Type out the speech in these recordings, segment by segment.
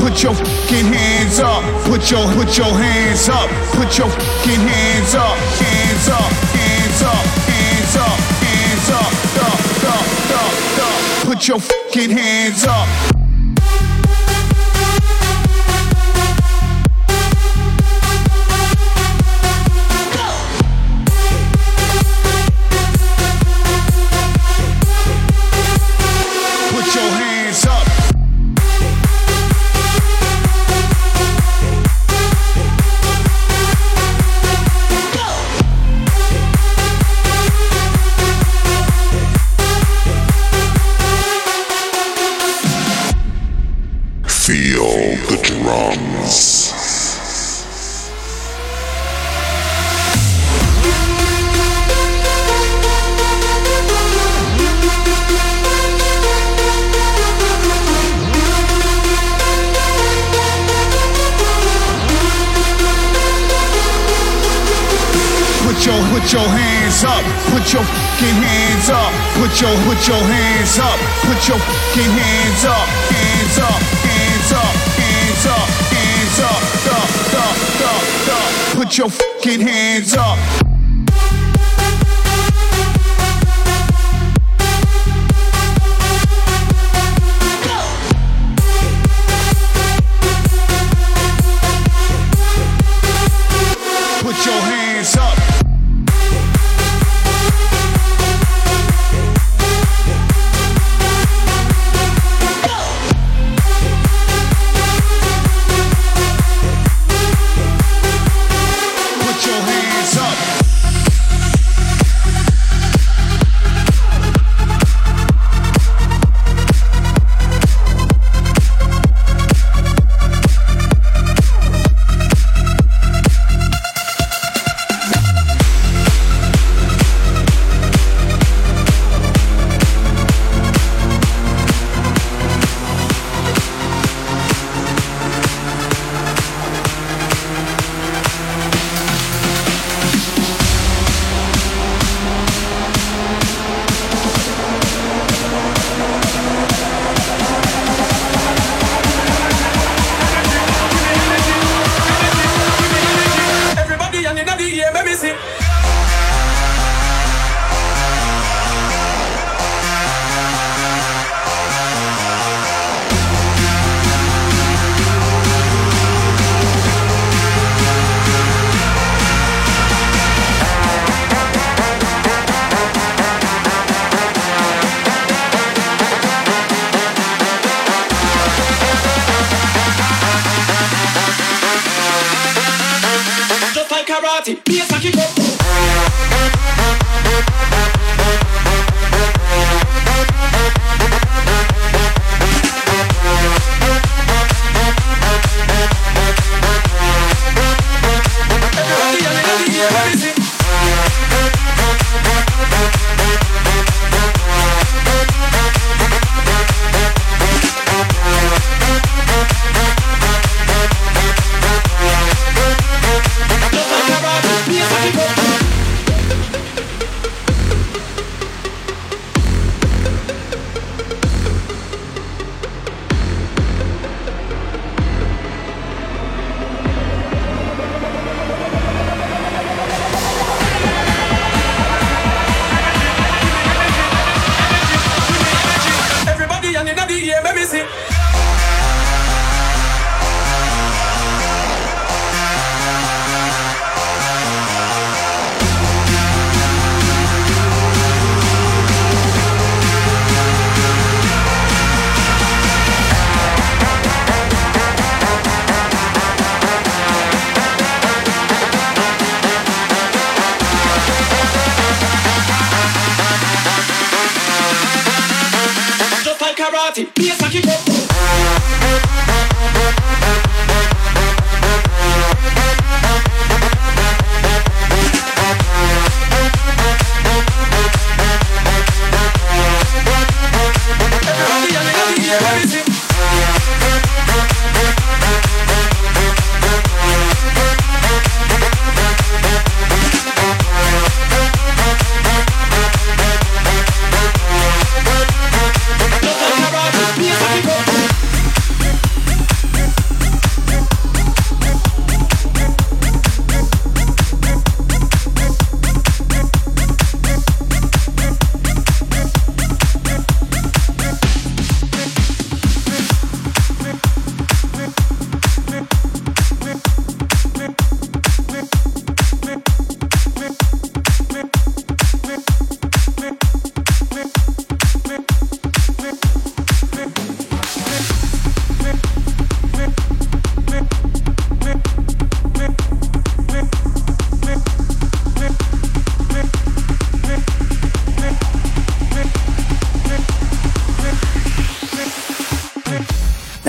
Put your fucking hands up. Put your put your hands up. Put your fucking hands up. Hands up. Hands up. Hands up. Hands up. Put your fucking hands up.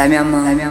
来吗？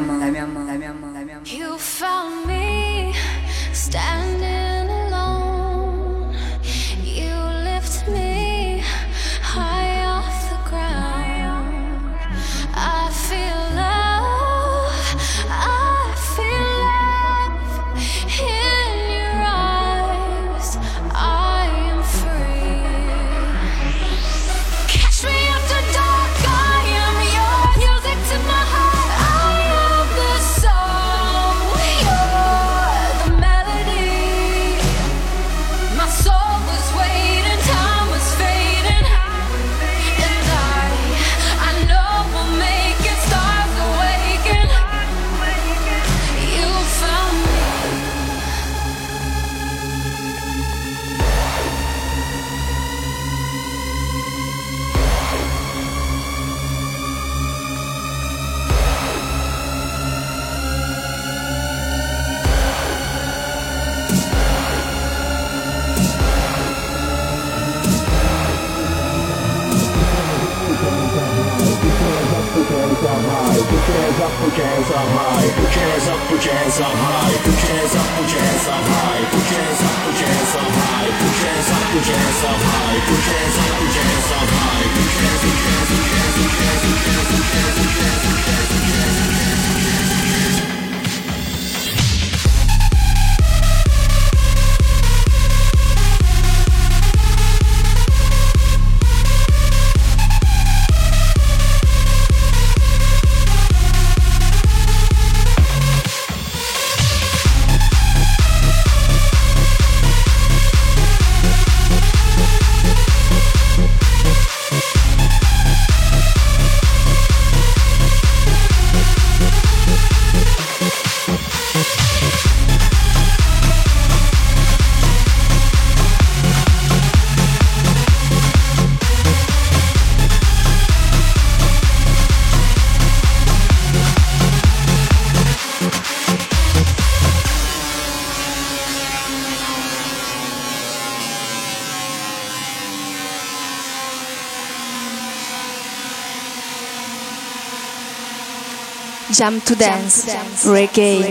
Jump to dance, reggae.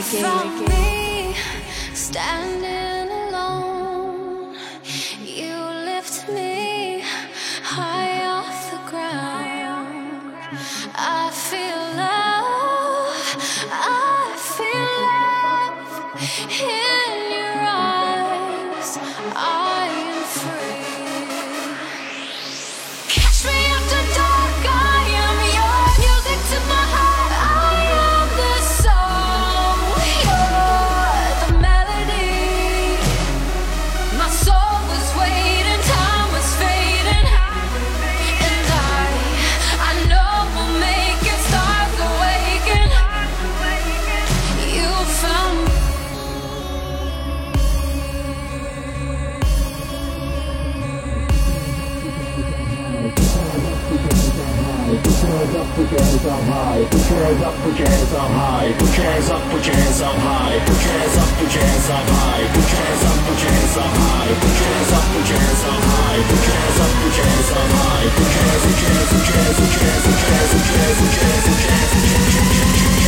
From me, standing up Put your hands up high, put your hands up, put your hands up high, put your hands up, put your hands up high, put your hands up, put your hands up high, put your hands up, put your hands up high, put your hands up, put your hands up high, put your hands up, put your hands up high, put your hands, up! put your hands, put your hands, put your hands, put your hands, put your hands, put your hands, put your hands, put your hands, put your hands, put your hands,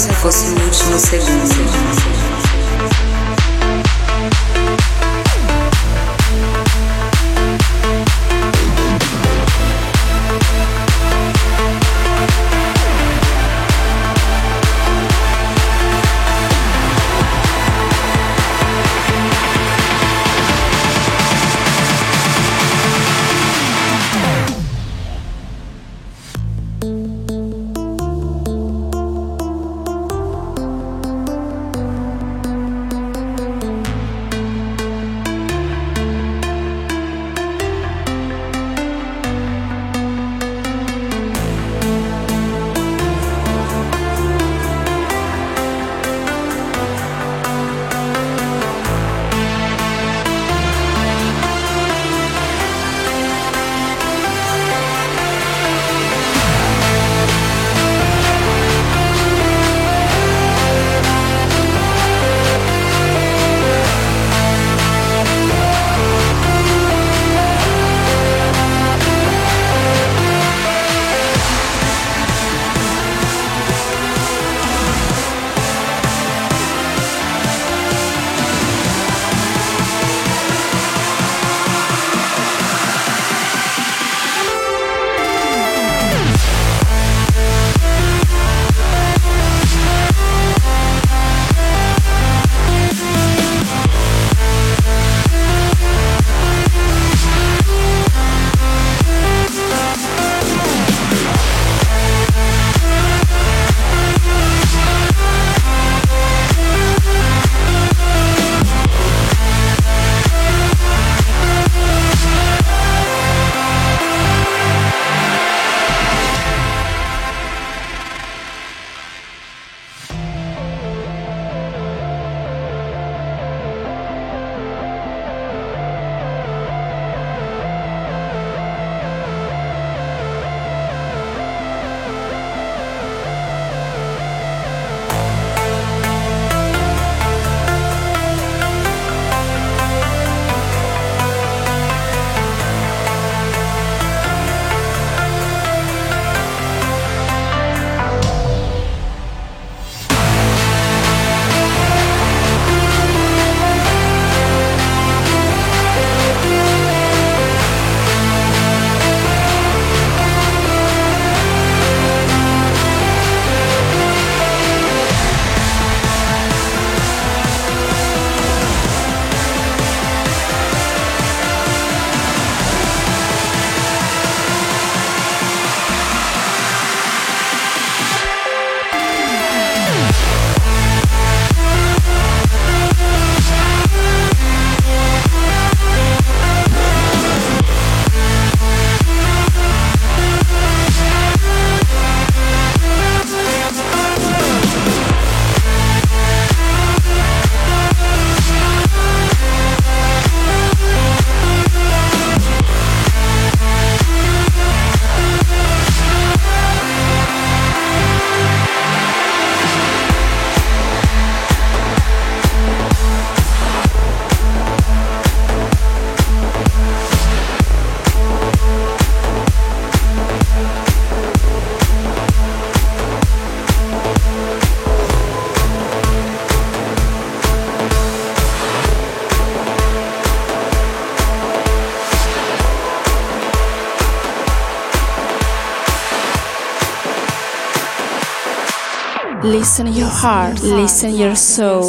se fosse Listen your heart, listen your soul.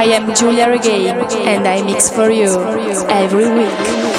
I am Giulia Regain and I mix for you every week.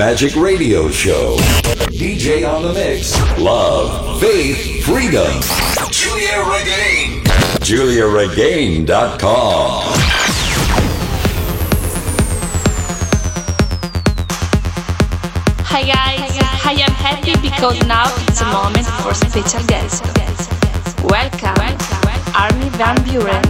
Magic Radio Show. DJ on the mix. Love, faith, freedom. Giulia Regain. GiuliaRegain.com. Hi guys, I am happy because now it's a moment for special guest. Welcome, Armin Van Buuren.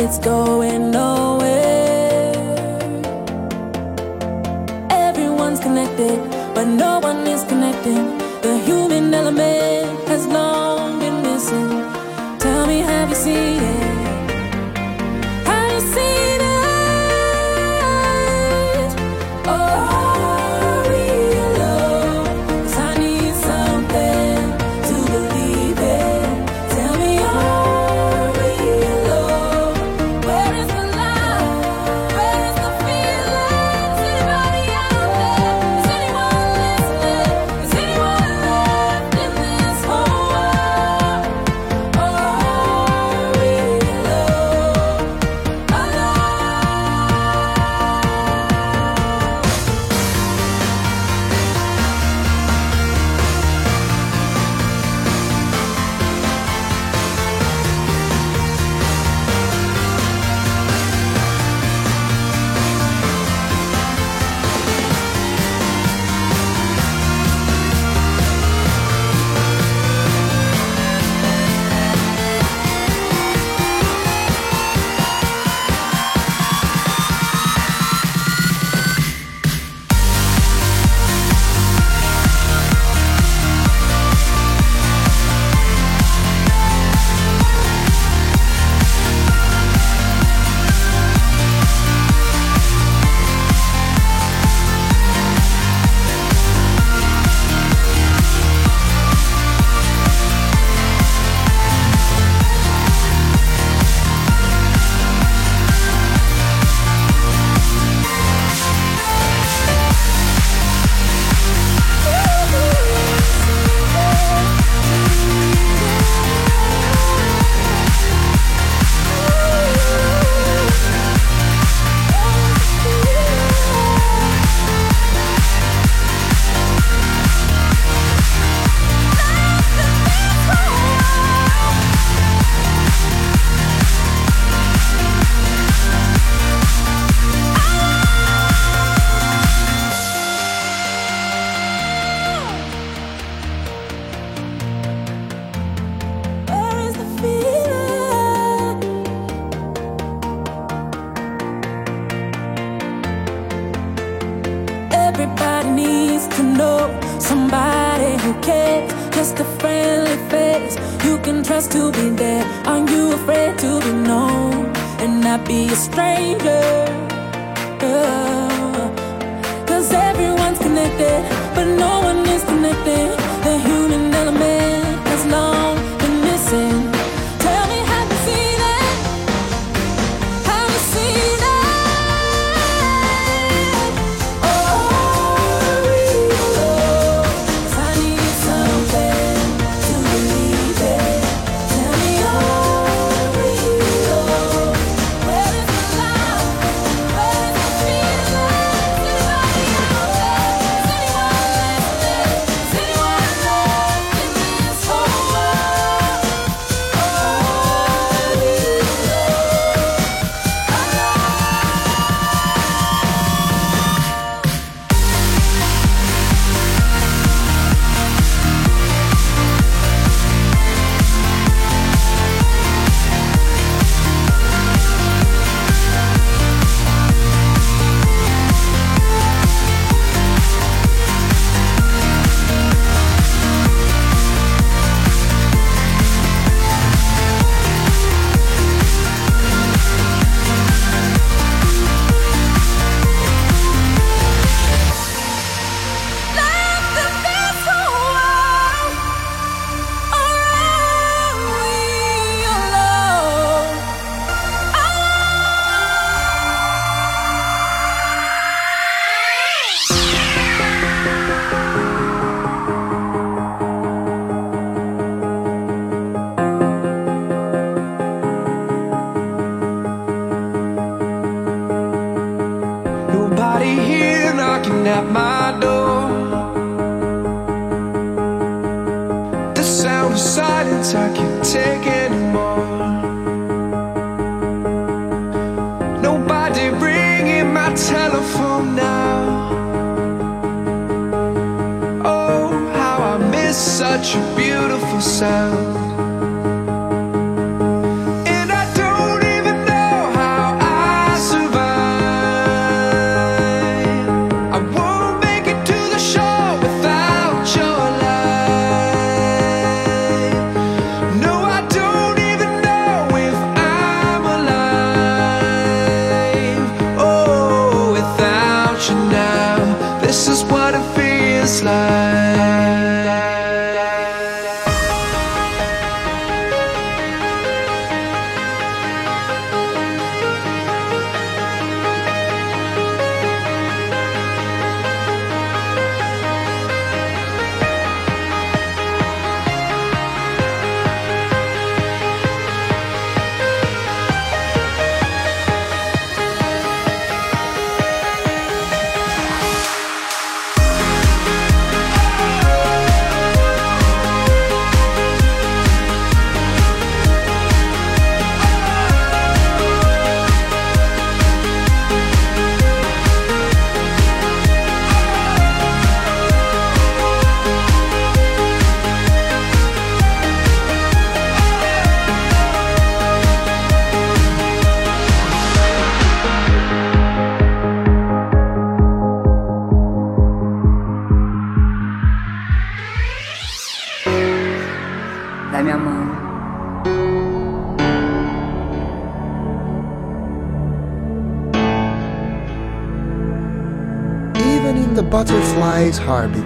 but it's going nowhere. Everyone's connected, but no one is connecting. The human element has long been missing. Tell me, have you seen it? Butterfly's